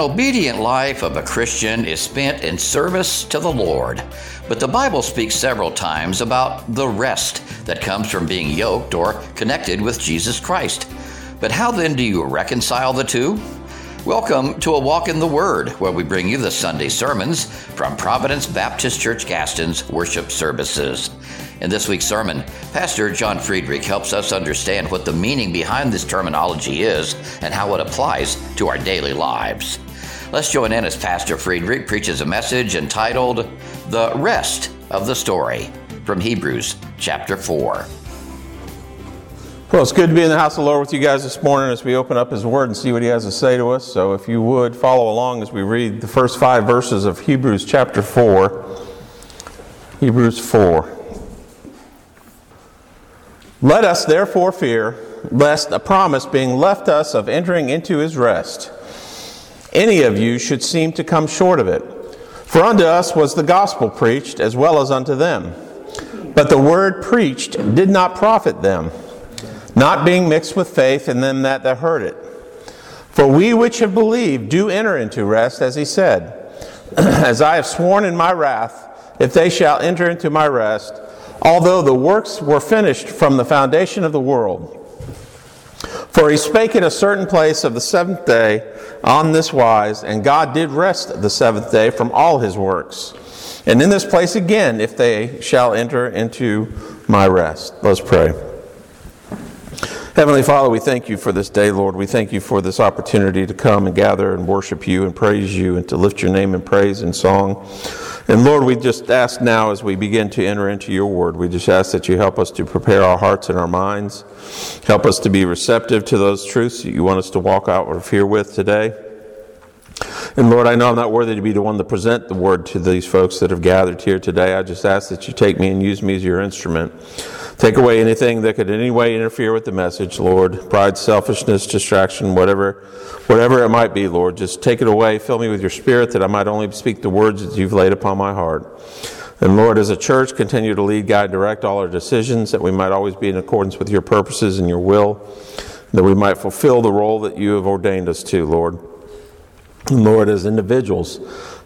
An obedient life of a Christian is spent in service to the Lord. But the Bible speaks several times about the rest that comes from being yoked or connected with Jesus Christ. But how then do you reconcile the two? Welcome to A Walk in the Word, where we bring you the Sunday sermons from Providence Baptist Church Gaston's worship services. In this week's sermon, Pastor John Friederich helps us understand what the meaning behind this terminology is and how it applies to our daily lives. Let's join in as Pastor Friederich preaches a message entitled The Rest of the Story from Hebrews chapter 4. Well, it's good to be in the house of the Lord with you guys this morning as we open up His Word and see what He has to say to us. So, if you would follow along as we read the first five verses of Hebrews chapter 4. Hebrews 4. Let us therefore fear, lest a promise being left us of entering into his rest, any of you should seem to come short of it. For unto us was the gospel preached, as well as unto them. But the word preached did not profit them, not being mixed with faith in them that, heard it. For we which have believed do enter into rest, as he said, As I have sworn in my wrath, if they shall enter into my rest, although the works were finished from the foundation of the world. For he spake in a certain place of the seventh day on this wise, and God did rest the seventh day from all his works. And in this place again, if they shall enter into my rest. Let's pray. Heavenly Father, we thank you for this day, Lord. We thank you for this opportunity to come and gather and worship you and praise you and to lift your name in praise and song. And Lord, we just ask now as we begin to enter into your word, we just ask that you help us to prepare our hearts and our minds. Help us to be receptive to those truths that you want us to walk out of here with today. And Lord, I know I'm not worthy to be the one to present the word to these folks that have gathered here today. I just ask that you take me and use me as your instrument. Take away anything that could in any way interfere with the message, Lord. Pride, selfishness, distraction, whatever, whatever it might be, Lord. Just take it away. Fill me with your spirit that I might only speak the words that you've laid upon my heart. And Lord, as a church, continue to lead, guide, direct all our decisions that we might always be in accordance with your purposes and your will, that we might fulfill the role that you have ordained us to, Lord. Lord, as individuals,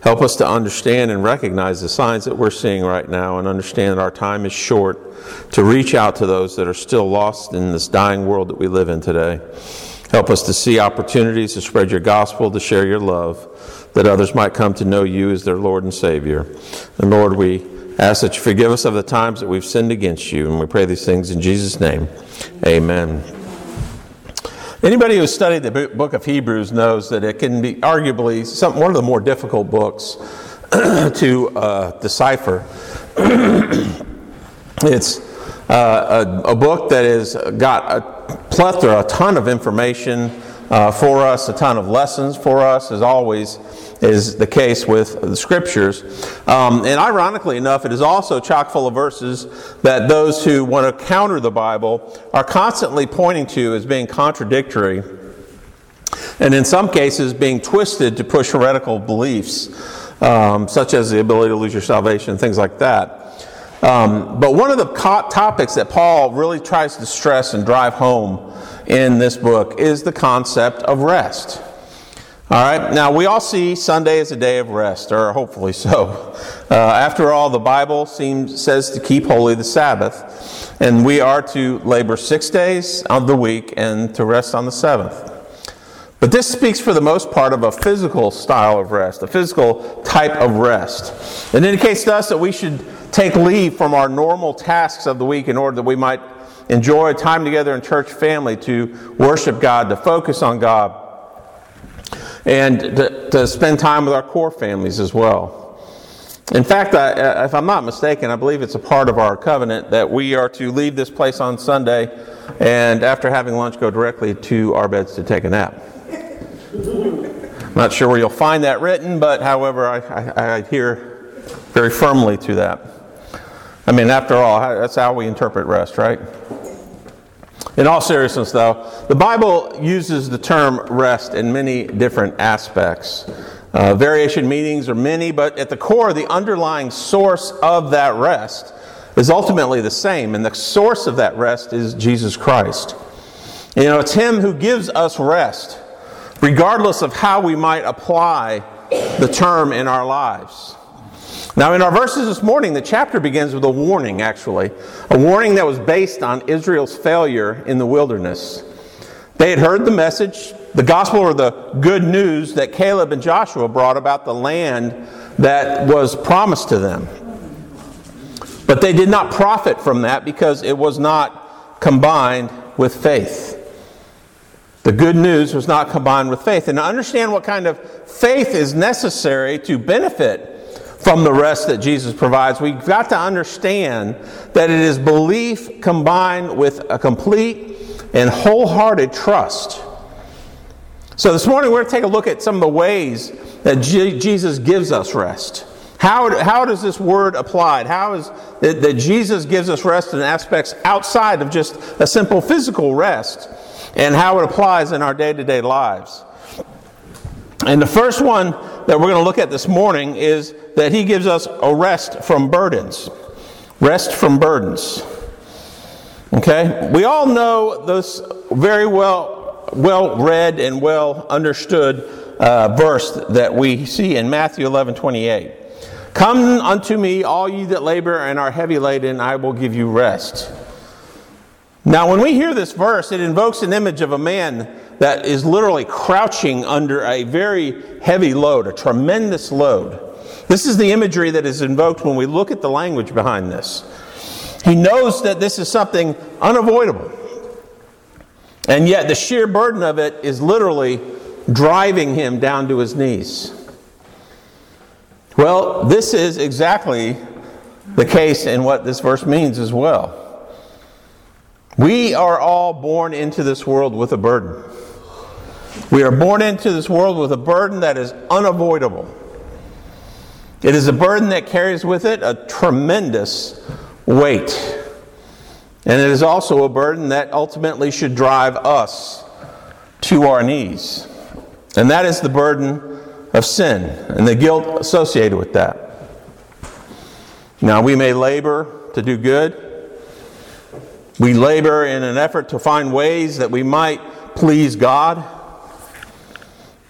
help us to understand and recognize the signs that we're seeing right now and understand that our time is short to reach out to those that are still lost in this dying world that we live in today. Help us to see opportunities to spread your gospel, to share your love, that others might come to know you as their Lord and Savior. And Lord, we ask that you forgive us of the times that we've sinned against you. And we pray these things in Jesus' name. Amen. Anybody who's studied the book of Hebrews knows that it can be arguably some, one of the more difficult books to uh, decipher. It's uh, a, a, book that has got a plethora, a ton of information uh, for us, a ton of lessons for us, as always is the case with the scriptures. Um, and ironically enough, it is also chock full of verses that those who want to counter the Bible are constantly pointing to as being contradictory. And in some cases, being twisted to push heretical beliefs, um, such as the ability to lose your salvation, things like that. Um, but one of the co- topics that Paul really tries to stress and drive home in this book is the concept of rest. All right, now we all see Sunday as a day of rest, or hopefully so. Uh, after all, the Bible seems, says to keep holy the Sabbath, and we are to labor six days of the week and to rest on the seventh. But this speaks for the most part of a physical style of rest, a physical type of rest. It indicates to us that we should take leave from our normal tasks of the week in order that we might enjoy time together in church family to worship God, to focus on God, and to, to spend time with our core families as well. In fact, I, if I'm not mistaken, I believe it's a part of our covenant that we are to leave this place on Sunday and after having lunch go directly to our beds to take a nap. Not sure where you'll find that written, but however, I, I, I adhere very firmly to that. I mean, after all, that's how we interpret rest, right? In all seriousness, though, the Bible uses the term rest in many different aspects. Uh, variation meanings are many, but at the core, the underlying source of that rest is ultimately the same, and the source of that rest is Jesus Christ. You know, it's Him who gives us rest regardless of how we might apply the term in our lives. Now, in our verses this morning, the chapter begins with a warning, actually. A warning that was based on Israel's failure in the wilderness. They had heard the message, the gospel or the good news that Caleb and Joshua brought about the land that was promised to them. But they did not profit from that because it was not combined with faith. The good news was not combined with faith. And to understand what kind of faith is necessary to benefit from the rest that Jesus provides, we've got to understand that it is belief combined with a complete and wholehearted trust. So this morning we're going to take a look at some of the ways that Jesus gives us rest. How, how does this word applied? How is that Jesus gives us rest in aspects outside of just a simple physical rest and how it applies in our day to day lives? And the first one that we're going to look at this morning is that he gives us a rest from burdens. Rest from burdens. Okay? We all know this very well, well read and well understood uh, verse that we see in Matthew 11 28. Come unto me, all ye that labor and are heavy laden, I will give you rest. Now, when we hear this verse, it invokes an image of a man that is literally crouching under a very heavy load, a tremendous load. This is the imagery that is invoked when we look at the language behind this. He knows that this is something unavoidable. And yet, the sheer burden of it is literally driving him down to his knees. Well, this is exactly the case in what this verse means as well. We are all born into this world with a burden. We are born into this world with a burden that is unavoidable. It is a burden that carries with it a tremendous weight. And it is also a burden that ultimately should drive us to our knees. And that is the burden of sin and the guilt associated with that. Now, we may labor to do good. We labor in an effort to find ways that we might please God.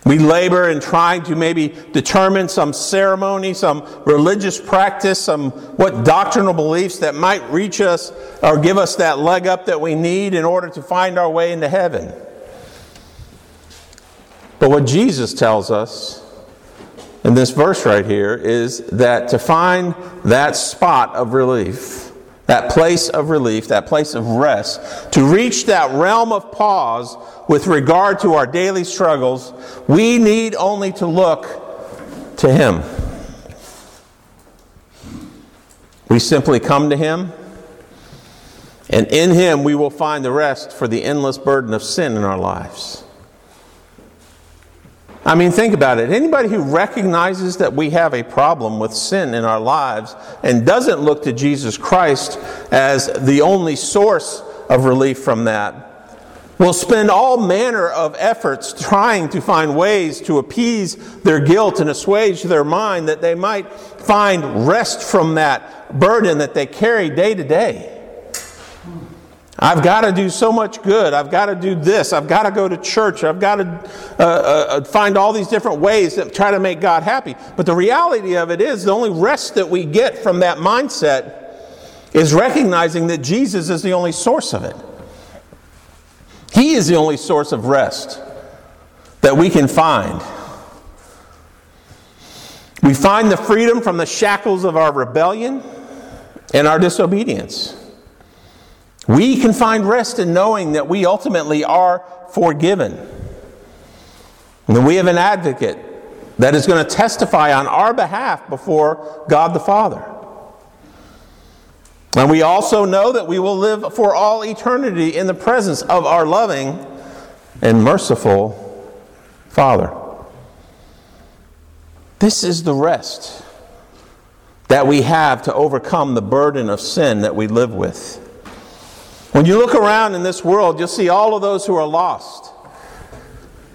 We labor in trying to maybe determine some ceremony, some religious practice, some what doctrinal beliefs that might reach us or give us that leg up that we need in order to find our way into heaven. But what Jesus tells us in this verse right here is that to find that spot of relief, that place of relief, that place of rest, to reach that realm of pause with regard to our daily struggles, we need only to look to Him. We simply come to Him, and in Him we will find the rest for the endless burden of sin in our lives. I mean, think about it. Anybody who recognizes that we have a problem with sin in our lives and doesn't look to Jesus Christ as the only source of relief from that will spend all manner of efforts trying to find ways to appease their guilt and assuage their mind that they might find rest from that burden that they carry day to day. I've got to do so much good. I've got to do this. I've got to go to church. I've got to uh, uh, uh, find all these different ways to try to make God happy. But the reality of it is, the only rest that we get from that mindset is recognizing that Jesus is the only source of it. He is the only source of rest that we can find. We find the freedom from the shackles of our rebellion and our disobedience. We can find rest in knowing that we ultimately are forgiven. And we have an advocate that is going to testify on our behalf before God the Father. And we also know that we will live for all eternity in the presence of our loving and merciful Father. This is the rest that we have to overcome the burden of sin that we live with. When you look around in this world, you'll see all of those who are lost.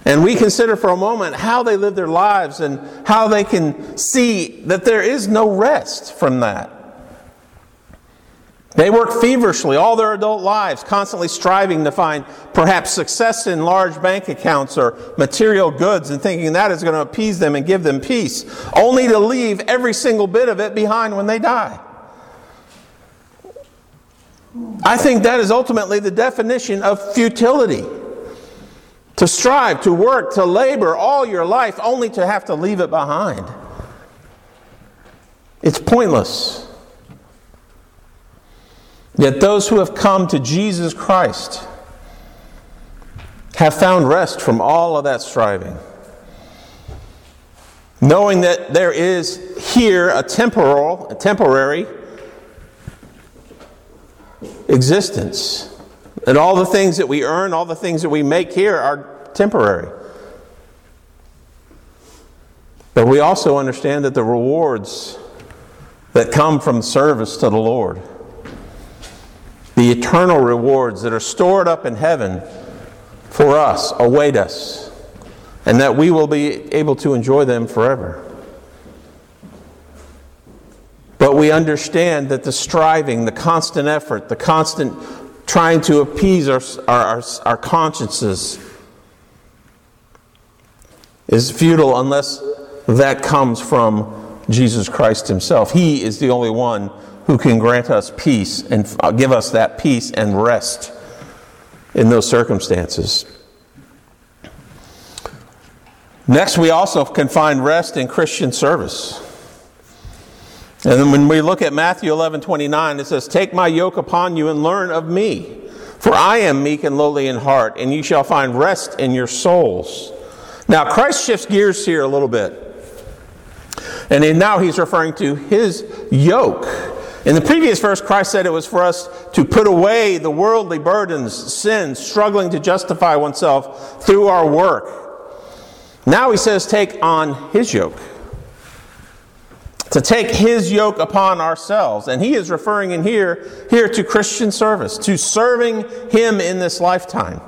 And we consider for a moment how they live their lives and how they can see that there is no rest from that. They work feverishly all their adult lives, constantly striving to find perhaps success in large bank accounts or material goods and thinking that is going to appease them and give them peace, only to leave every single bit of it behind when they die. I think that is ultimately the definition of futility. To strive, to work, to labor all your life only to have to leave it behind. It's pointless. Yet those who have come to Jesus Christ have found rest from all of that striving. Knowing that there is here a temporal, a temporary existence. And all the things that we earn, all the things that we make here are temporary. But we also understand that the rewards that come from service to the Lord, the eternal rewards that are stored up in heaven for us, await us, and that we will be able to enjoy them forever. But we understand that the striving, the constant effort, the constant trying to appease our, our, our, consciences is futile unless that comes from Jesus Christ Himself. He is the only one who can grant us peace and uh, give us that peace and rest in those circumstances. Next, we also can find rest in Christian service. And then when we look at Matthew 11 29, it says, Take my yoke upon you and learn of me. For I am meek and lowly in heart, and you shall find rest in your souls. Now, Christ shifts gears here a little bit. And now he's referring to his yoke. In the previous verse, Christ said it was for us to put away the worldly burdens, sins, struggling to justify oneself through our work. Now he says, Take on his yoke to take his yoke upon ourselves. And he is referring in here, here to Christian service, to serving him in this lifetime.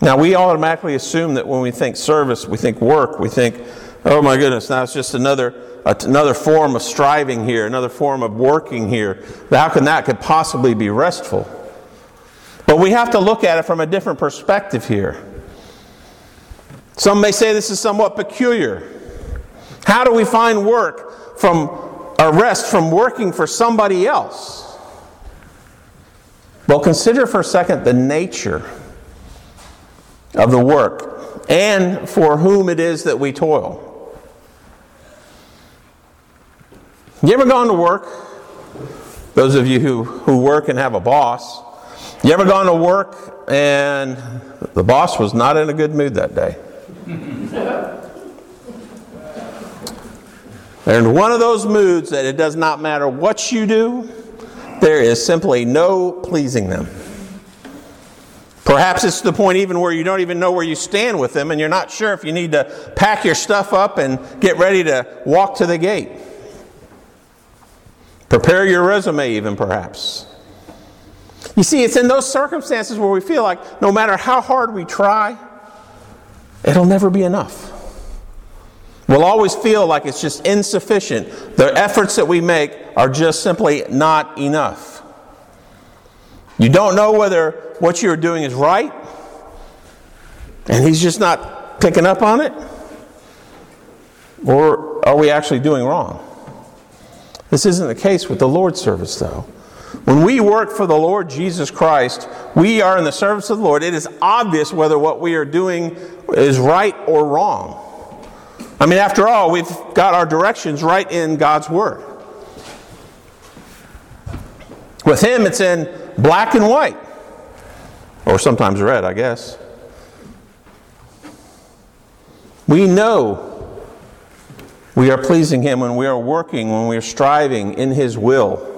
Now, we automatically assume that when we think service, we think work, we think, oh my goodness, now it's just another, another form of striving here, another form of working here. How can that could possibly be restful? But we have to look at it from a different perspective here. Some may say this is somewhat peculiar. How do we find work from a rest from working for somebody else? Well, consider for a second the nature of the work and for whom it is that we toil. You ever gone to work? Those of you who, who work and have a boss, you ever gone to work and the boss was not in a good mood that day? and one of those moods that it does not matter what you do, there is simply no pleasing them. Perhaps it's the point even where you don't even know where you stand with them and you're not sure if you need to pack your stuff up and get ready to walk to the gate. Prepare your resume, even perhaps. You see, it's in those circumstances where we feel like no matter how hard we try, it'll never be enough. We'll always feel like it's just insufficient. The efforts that we make are just simply not enough. You don't know whether what you're doing is right, and He's just not picking up on it, or are we actually doing wrong? This isn't the case with the Lord's service, though. When we work for the Lord Jesus Christ, we are in the service of the Lord. It is obvious whether what we are doing is right or wrong. I mean, after all, we've got our directions right in God's Word. With Him, it's in black and white, or sometimes red, I guess. We know we are pleasing Him when we are working, when we are striving in His will.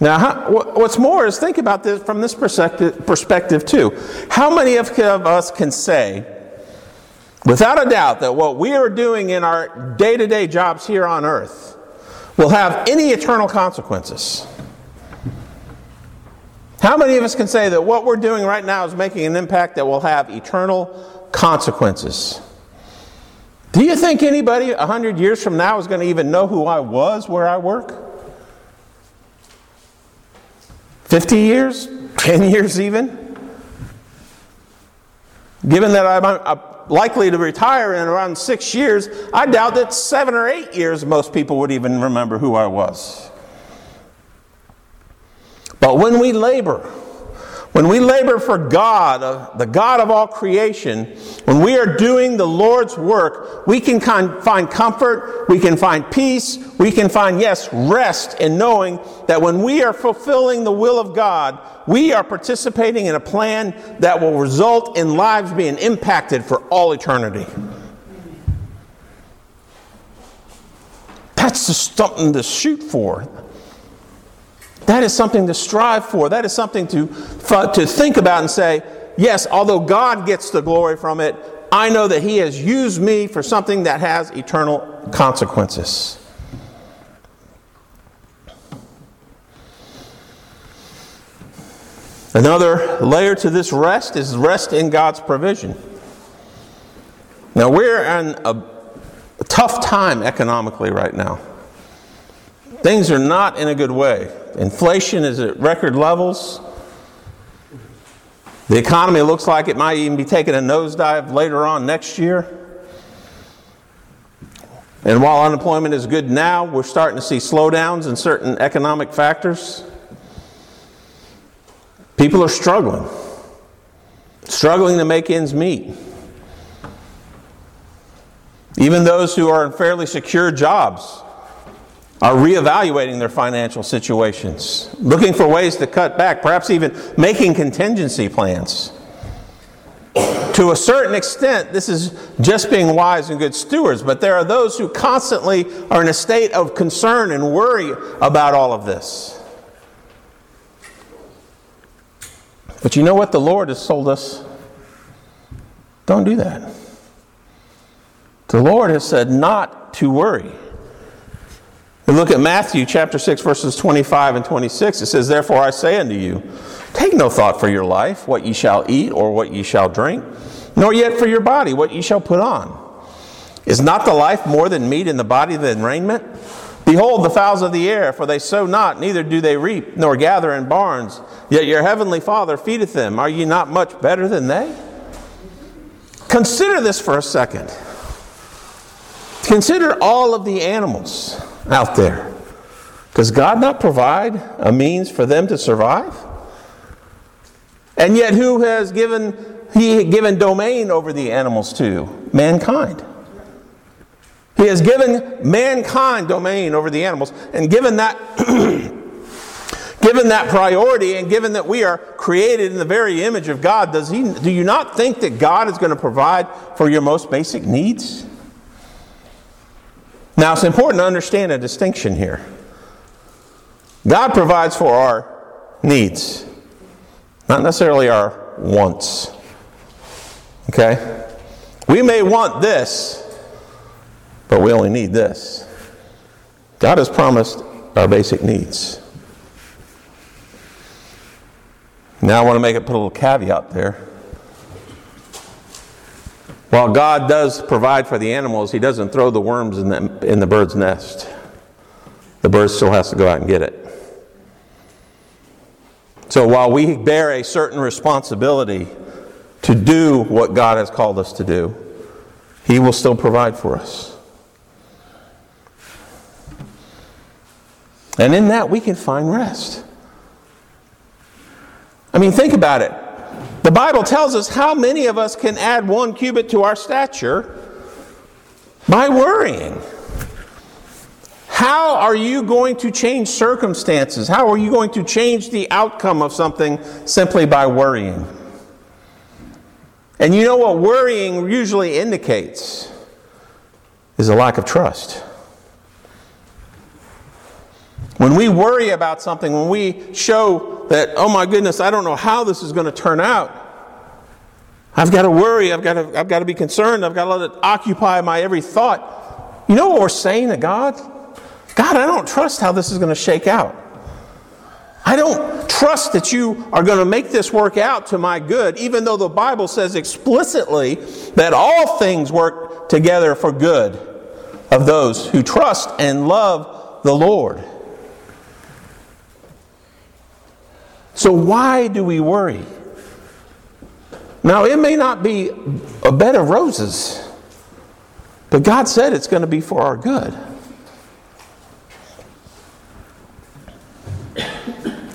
Now, how, what's more is think about this from this perspective, perspective too. How many of us can say, without a doubt, that what we are doing in our day to day jobs here on earth will have any eternal consequences? How many of us can say that what we're doing right now is making an impact that will have eternal consequences? Do you think anybody 100 years from now is going to even know who I was where I work? 50 years? 10 years even? Given that I'm likely to retire in around six years, I doubt that seven or eight years most people would even remember who I was. But when we labor, when we labor for God, uh, the God of all creation, when we are doing the Lord's work, we can find comfort, we can find peace, we can find, yes, rest in knowing that when we are fulfilling the will of God, we are participating in a plan that will result in lives being impacted for all eternity. That's just something to shoot for. That is something to strive for. That is something to, to think about and say, yes, although God gets the glory from it, I know that He has used me for something that has eternal consequences. Another layer to this rest is rest in God's provision. Now, we're in a tough time economically right now. Things are not in a good way. Inflation is at record levels. The economy looks like it might even be taking a nosedive later on next year. And while unemployment is good now, we're starting to see slowdowns in certain economic factors. People are struggling, struggling to make ends meet. Even those who are in fairly secure jobs are reevaluating their financial situations, looking for ways to cut back, perhaps even making contingency plans. To a certain extent, this is just being wise and good stewards, but there are those who constantly are in a state of concern and worry about all of this. But you know what? The Lord has told us don't do that. The Lord has said not to worry. Look at Matthew chapter 6, verses 25 and 26. It says, Therefore I say unto you, take no thought for your life, what ye shall eat or what ye shall drink, nor yet for your body, what ye shall put on. Is not the life more than meat, and the body than raiment? Behold the fowls of the air, for they sow not, neither do they reap, nor gather in barns, yet your heavenly Father feedeth them. Are ye not much better than they? Consider this for a second. Consider all of the animals out there. Does God not provide a means for them to survive? And yet, who has given He given domain over the animals to? Mankind. He has given mankind domain over the animals, and given that. given that priority and given that we are created in the very image of God, does he, do you not think that God is going to provide for your most basic needs? Now, it's important to understand a distinction here. God provides for our needs, not necessarily our wants. Okay? We may want this, but we only need this. God has promised our basic needs. Now I want to make it put a little caveat there. While God does provide for the animals, He doesn't throw the worms in the, in the bird's nest. The bird still has to go out and get it. So while we bear a certain responsibility to do what God has called us to do, He will still provide for us. And in that, we can find rest. I mean, think about it. The Bible tells us how many of us can add one cubit to our stature by worrying. How are you going to change circumstances? How are you going to change the outcome of something simply by worrying? And you know what worrying usually indicates is a lack of trust. When we worry about something, when we show that, oh my goodness, I don't know how this is going to turn out, I've got to worry, I've got to, I've got to be concerned, I've got to let it occupy my every thought. You know what we're saying to God? God, I don't trust how this is going to shake out. I don't trust that you are going to make this work out to my good, even though the Bible says explicitly that all things work together for good of those who trust and love the Lord. So, why do we worry? Now, it may not be a bed of roses, but God said it's going to be for our good.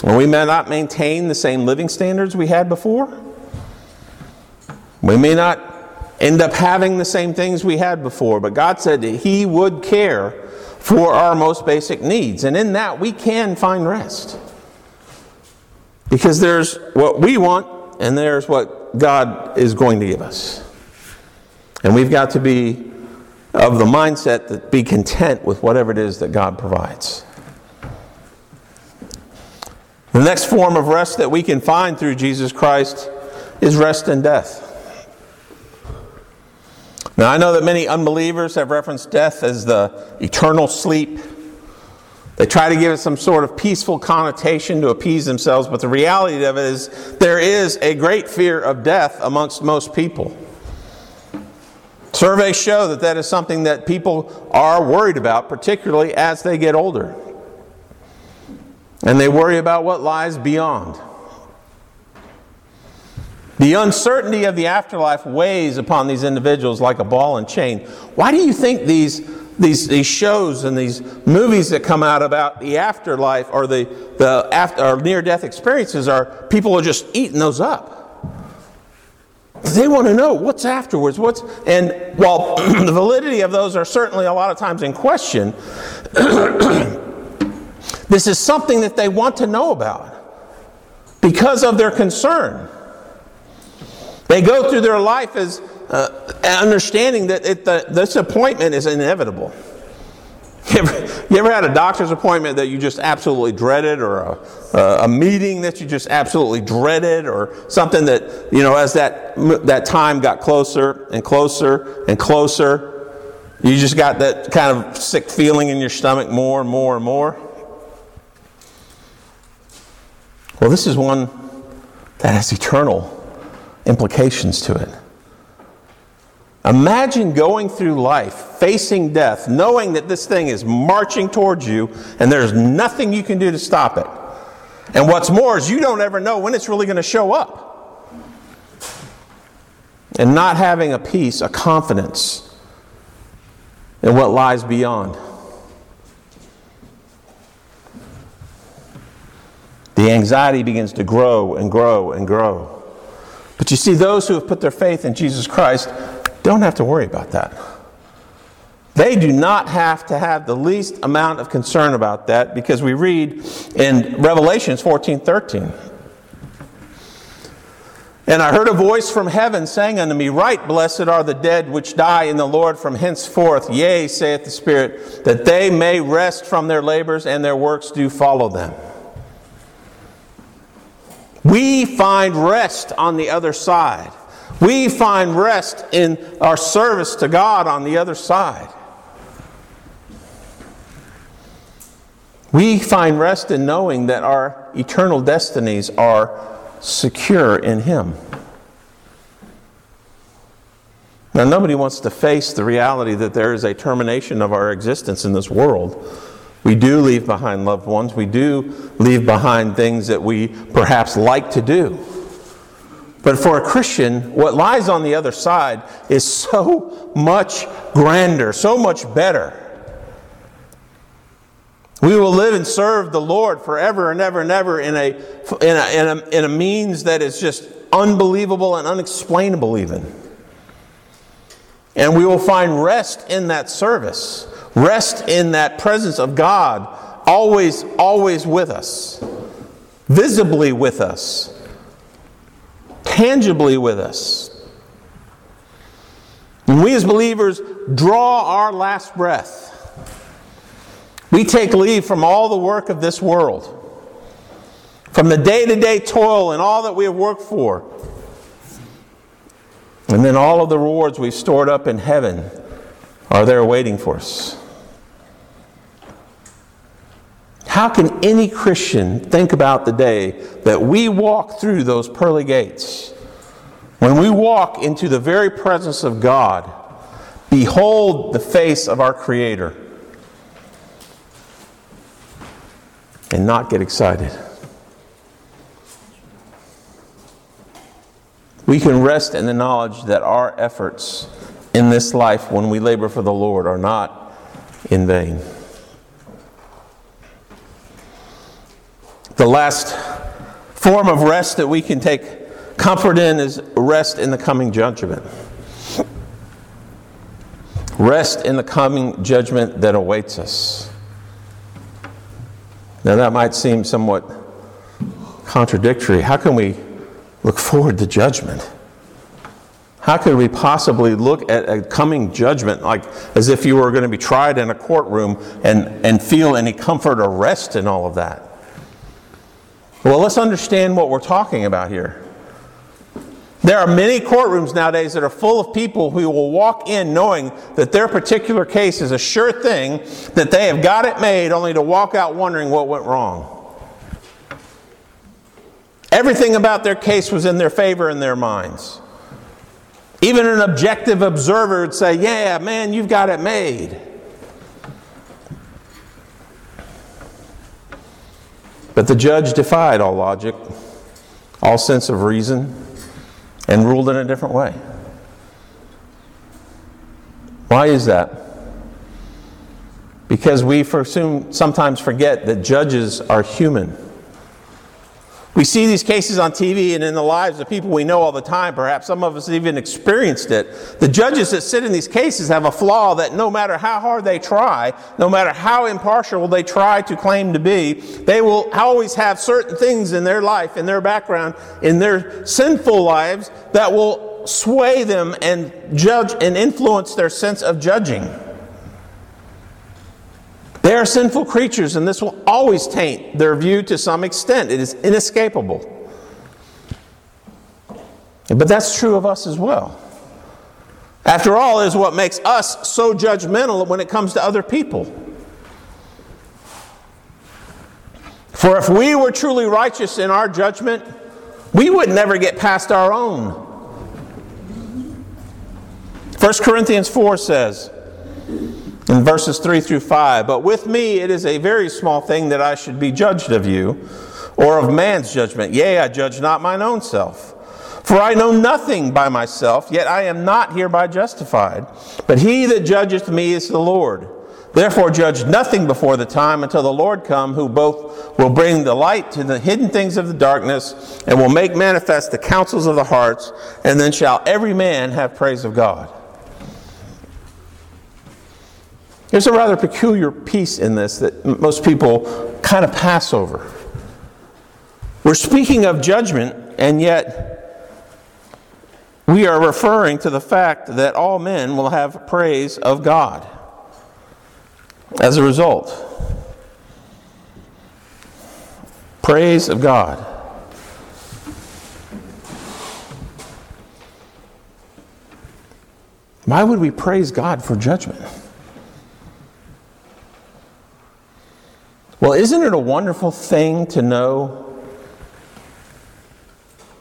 And we may not maintain the same living standards we had before. We may not end up having the same things we had before, but God said that He would care for our most basic needs. And in that, we can find rest. Because there's what we want, and there's what God is going to give us. And we've got to be of the mindset that be content with whatever it is that God provides. The next form of rest that we can find through Jesus Christ is rest in death. Now, I know that many unbelievers have referenced death as the eternal sleep. They try to give it some sort of peaceful connotation to appease themselves, but the reality of it is there is a great fear of death amongst most people. Surveys show that that is something that people are worried about, particularly as they get older and they worry about what lies beyond. The uncertainty of the afterlife weighs upon these individuals like a ball and chain. Why do you think these, these, these shows and these movies that come out about the afterlife or the, the after, or near death experiences are people are just eating those up? They want to know what's afterwards. What's and while the validity of those are certainly a lot of times in question, This is something that they want to know about because of their concern. They go through their life as uh, understanding that it, the, this appointment is inevitable. You ever, you ever, had a doctor's appointment that you just absolutely dreaded, or a, a meeting that you just absolutely dreaded, or something that, you know, as that, that time got closer and closer and closer, you just got that kind of sick feeling in your stomach more and more and more? Well, this is one that has eternal implications to it. Imagine going through life, facing death, knowing that this thing is marching towards you and there's nothing you can do to stop it. And what's more is you don't ever know when it's really going to show up. And not having a peace, a confidence in what lies beyond. the anxiety begins to grow and grow and grow. But you see, those who have put their faith in Jesus Christ don't have to worry about that. They do not have to have the least amount of concern about that because we read in Revelations 14 13. And I heard a voice from heaven saying unto me, Right, blessed are the dead which die in the Lord from henceforth. Yea, saith the Spirit, that they may rest from their labors and their works do follow them. We find rest on the other side. We find rest in our service to God on the other side. We find rest in knowing that our eternal destinies are secure in Him. Now, nobody wants to face the reality that there is a termination of our existence in this world. We do leave behind loved ones. We do leave behind things that we perhaps like to do. But for a Christian, what lies on the other side is so much grander, so much better. We will live and serve the Lord forever and ever and ever in a, in a, in a, in a means that is just unbelievable and unexplainable, even. And we will find rest in that service. Rest in that presence of God, always, always with us, visibly with us, tangibly with us. When we as believers draw our last breath, we take leave from all the work of this world, from the day to day toil and all that we have worked for, and then all of the rewards we've stored up in heaven are there waiting for us. How can any Christian think about the day that we walk through those pearly gates? When we walk into the very presence of God, behold the face of our Creator and not get excited. We can rest in the knowledge that our efforts in this life when we labor for the Lord are not in vain. The last form of rest that we can take comfort in is rest in the coming judgment. Rest in the coming judgment that awaits us. Now, that might seem somewhat contradictory. How can we look forward to judgment? How could we possibly look at a coming judgment like as if you were going to be tried in a courtroom and, and feel any comfort or rest in all of that? Well, let's understand what we're talking about here. There are many courtrooms nowadays that are full of people who will walk in knowing that their particular case is a sure thing, that they have got it made, only to walk out wondering what went wrong. Everything about their case was in their favor in their minds. Even an objective observer would say, Yeah, man, you've got it made. But the judge defied all logic, all sense of reason, and ruled in a different way. Why is that? Because we sometimes forget that judges are human. We see these cases on TV and in the lives of people we know all the time, perhaps some of us even experienced it. The judges that sit in these cases have a flaw that no matter how hard they try, no matter how impartial they try to claim to be, they will always have certain things in their life, in their background, in their sinful lives that will sway them and judge and influence their sense of judging. They are sinful creatures, and this will always taint their view to some extent. It is inescapable. But that's true of us as well. After all, is what makes us so judgmental when it comes to other people. For if we were truly righteous in our judgment, we would never get past our own. 1 Corinthians 4 says, in verses 3 through 5. But with me it is a very small thing that I should be judged of you, or of man's judgment. Yea, I judge not mine own self. For I know nothing by myself, yet I am not hereby justified. But he that judgeth me is the Lord. Therefore judge nothing before the time until the Lord come, who both will bring the light to the hidden things of the darkness, and will make manifest the counsels of the hearts, and then shall every man have praise of God. There's a rather peculiar piece in this that most people kind of pass over. We're speaking of judgment, and yet we are referring to the fact that all men will have praise of God as a result. Praise of God. Why would we praise God for judgment? Well, isn't it a wonderful thing to know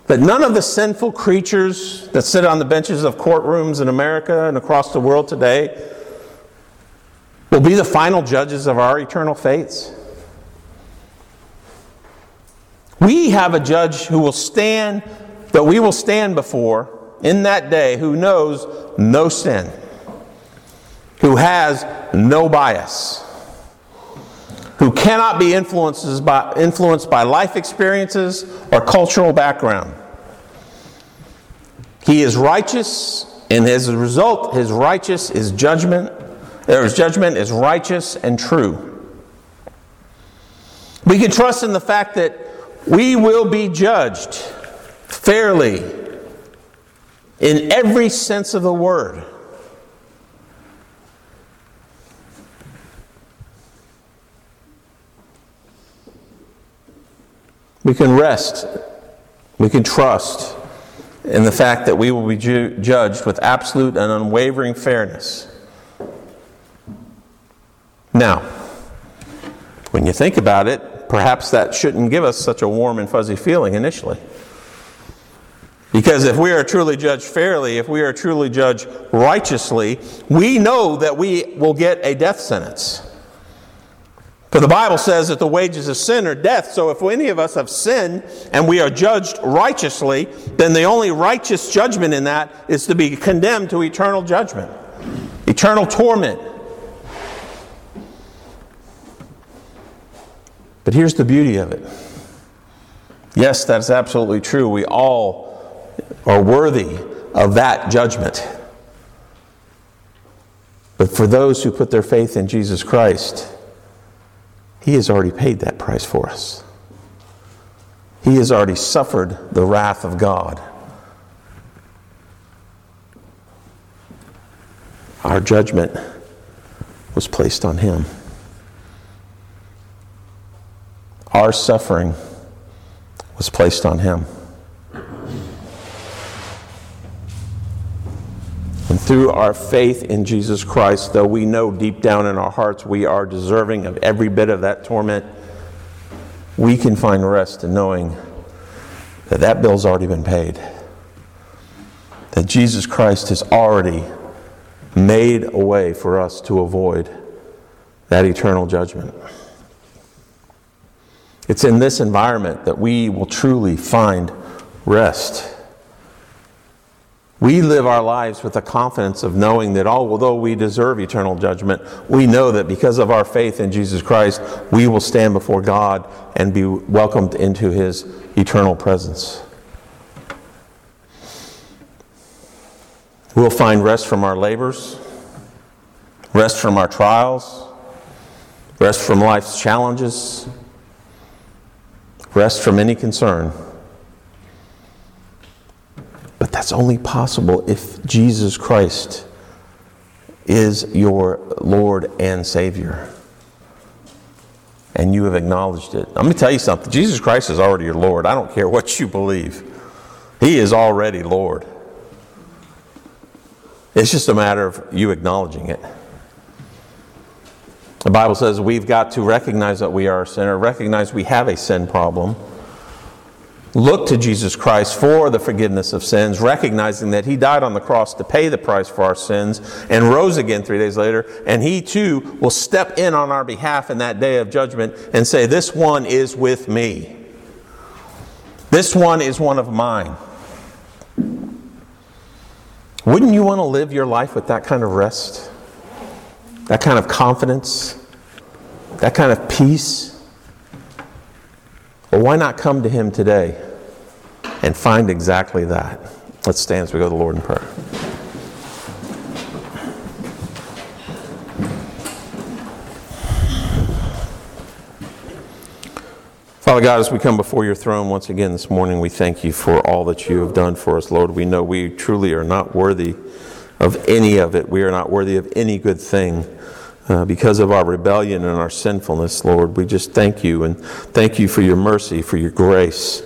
that none of the sinful creatures that sit on the benches of courtrooms in America and across the world today will be the final judges of our eternal fates? We have a judge who will stand, that we will stand before in that day, who knows no sin, who has no bias who cannot be influenced by, influenced by life experiences or cultural background. He is righteous, and as a result, his righteous is judgment, his judgment is righteous and true. We can trust in the fact that we will be judged fairly in every sense of the word. We can rest, we can trust in the fact that we will be ju- judged with absolute and unwavering fairness. Now, when you think about it, perhaps that shouldn't give us such a warm and fuzzy feeling initially. Because if we are truly judged fairly, if we are truly judged righteously, we know that we will get a death sentence. For the Bible says that the wages of sin are death. So if any of us have sinned and we are judged righteously, then the only righteous judgment in that is to be condemned to eternal judgment, eternal torment. But here's the beauty of it. Yes, that's absolutely true. We all are worthy of that judgment. But for those who put their faith in Jesus Christ, He has already paid that price for us. He has already suffered the wrath of God. Our judgment was placed on Him. Our suffering was placed on Him. And through our faith in Jesus Christ, though we know deep down in our hearts we are deserving of every bit of that torment, we can find rest in knowing that that bill's already been paid. That Jesus Christ has already made a way for us to avoid that eternal judgment. It's in this environment that we will truly find rest. We live our lives with the confidence of knowing that although we deserve eternal judgment, we know that because of our faith in Jesus Christ, we will stand before God and be welcomed into his eternal presence. We'll find rest from our labors, rest from our trials, rest from life's challenges, rest from any concern. But that's only possible if Jesus Christ is your Lord and Savior. And you have acknowledged it. Let me tell you something Jesus Christ is already your Lord. I don't care what you believe, He is already Lord. It's just a matter of you acknowledging it. The Bible says we've got to recognize that we are a sinner, recognize we have a sin problem look to Jesus Christ for the forgiveness of sins, recognizing that He died on the cross to pay the price for our sins and rose again three days later, and He too will step in on our behalf in that day of judgment and say, This one is with me. This one is one of mine. Wouldn't you want to live your life with that kind of rest? That kind of confidence? That kind of peace? Well, why not come to Him today and find exactly that? Let's stand as we go to the Lord in prayer. Father God, as we come before your throne once again this morning, we thank you for all that you have done for us, Lord. We know we truly are not worthy of any of it. We are not worthy of any good thing uh, because of our rebellion and our sinfulness, Lord. We just thank you and thank you for your mercy, for your grace.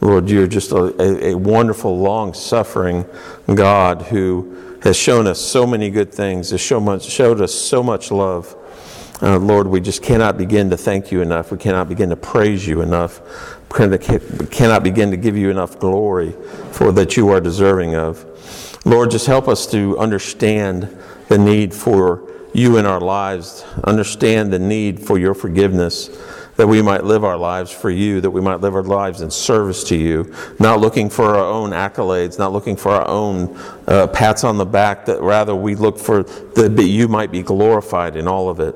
Lord, you're just a, a, wonderful, long suffering God who has shown us so many good things, has show much, showed us so much love. Uh, Lord, we just cannot begin to thank you enough. We cannot begin to praise you enough. We cannot begin to give you enough glory for that you are deserving of. Lord, just help us to understand the need for you in our lives, understand the need for your forgiveness, that we might live our lives for you, that we might live our lives in service to you, not looking for our own accolades, not looking for our own uh, pats on the back, that rather we look for that you might be glorified in all of it.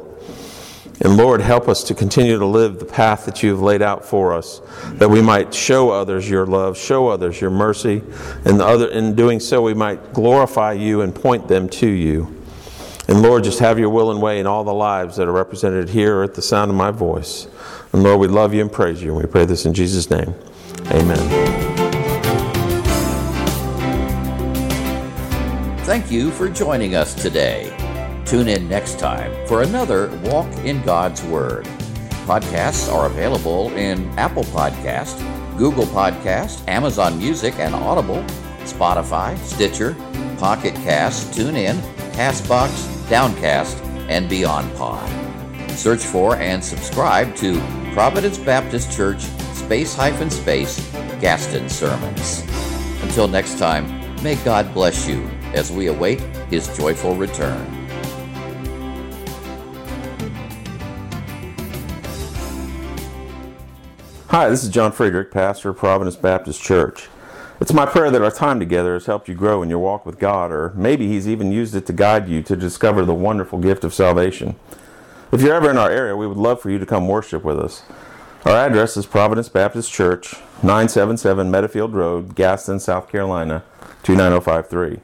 And Lord, help us to continue to live the path that you have laid out for us, that we might show others your love, show others your mercy, and the other, in doing so we might glorify you and point them to you. And Lord, just have your will and way in all the lives that are represented here at the sound of my voice. And Lord, we love you and praise you. And we pray this in Jesus' name. Amen. Thank you for joining us today. Tune in next time for another Walk in God's Word. Podcasts are available in Apple Podcast, Google Podcast, Amazon Music and Audible, Spotify, Stitcher, Pocket Cast, TuneIn, Castbox, Downcast, and Beyond Pod. Search for and subscribe to Providence Baptist Church space hyphen space Gaston Sermons. Until next time, may God bless you as we await his joyful return. Hi, this is John Friederich, pastor of Providence Baptist Church. It's my prayer that our time together has helped you grow in your walk with God, or maybe He's even used it to guide you to discover the wonderful gift of salvation. If you're ever in our area, we would love for you to come worship with us. Our address is Providence Baptist Church, 977 Meadowfield Road, Gaston, South Carolina, 29053.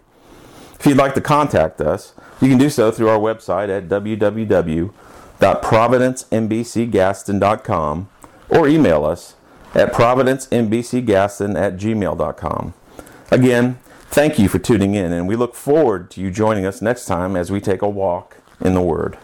If you'd like to contact us, you can do so through our website at www.providencembcgaston.com or email us at providencembcgaston at gmail.com. Again, thank you for tuning in, and we look forward to you joining us next time as we take a walk in the Word.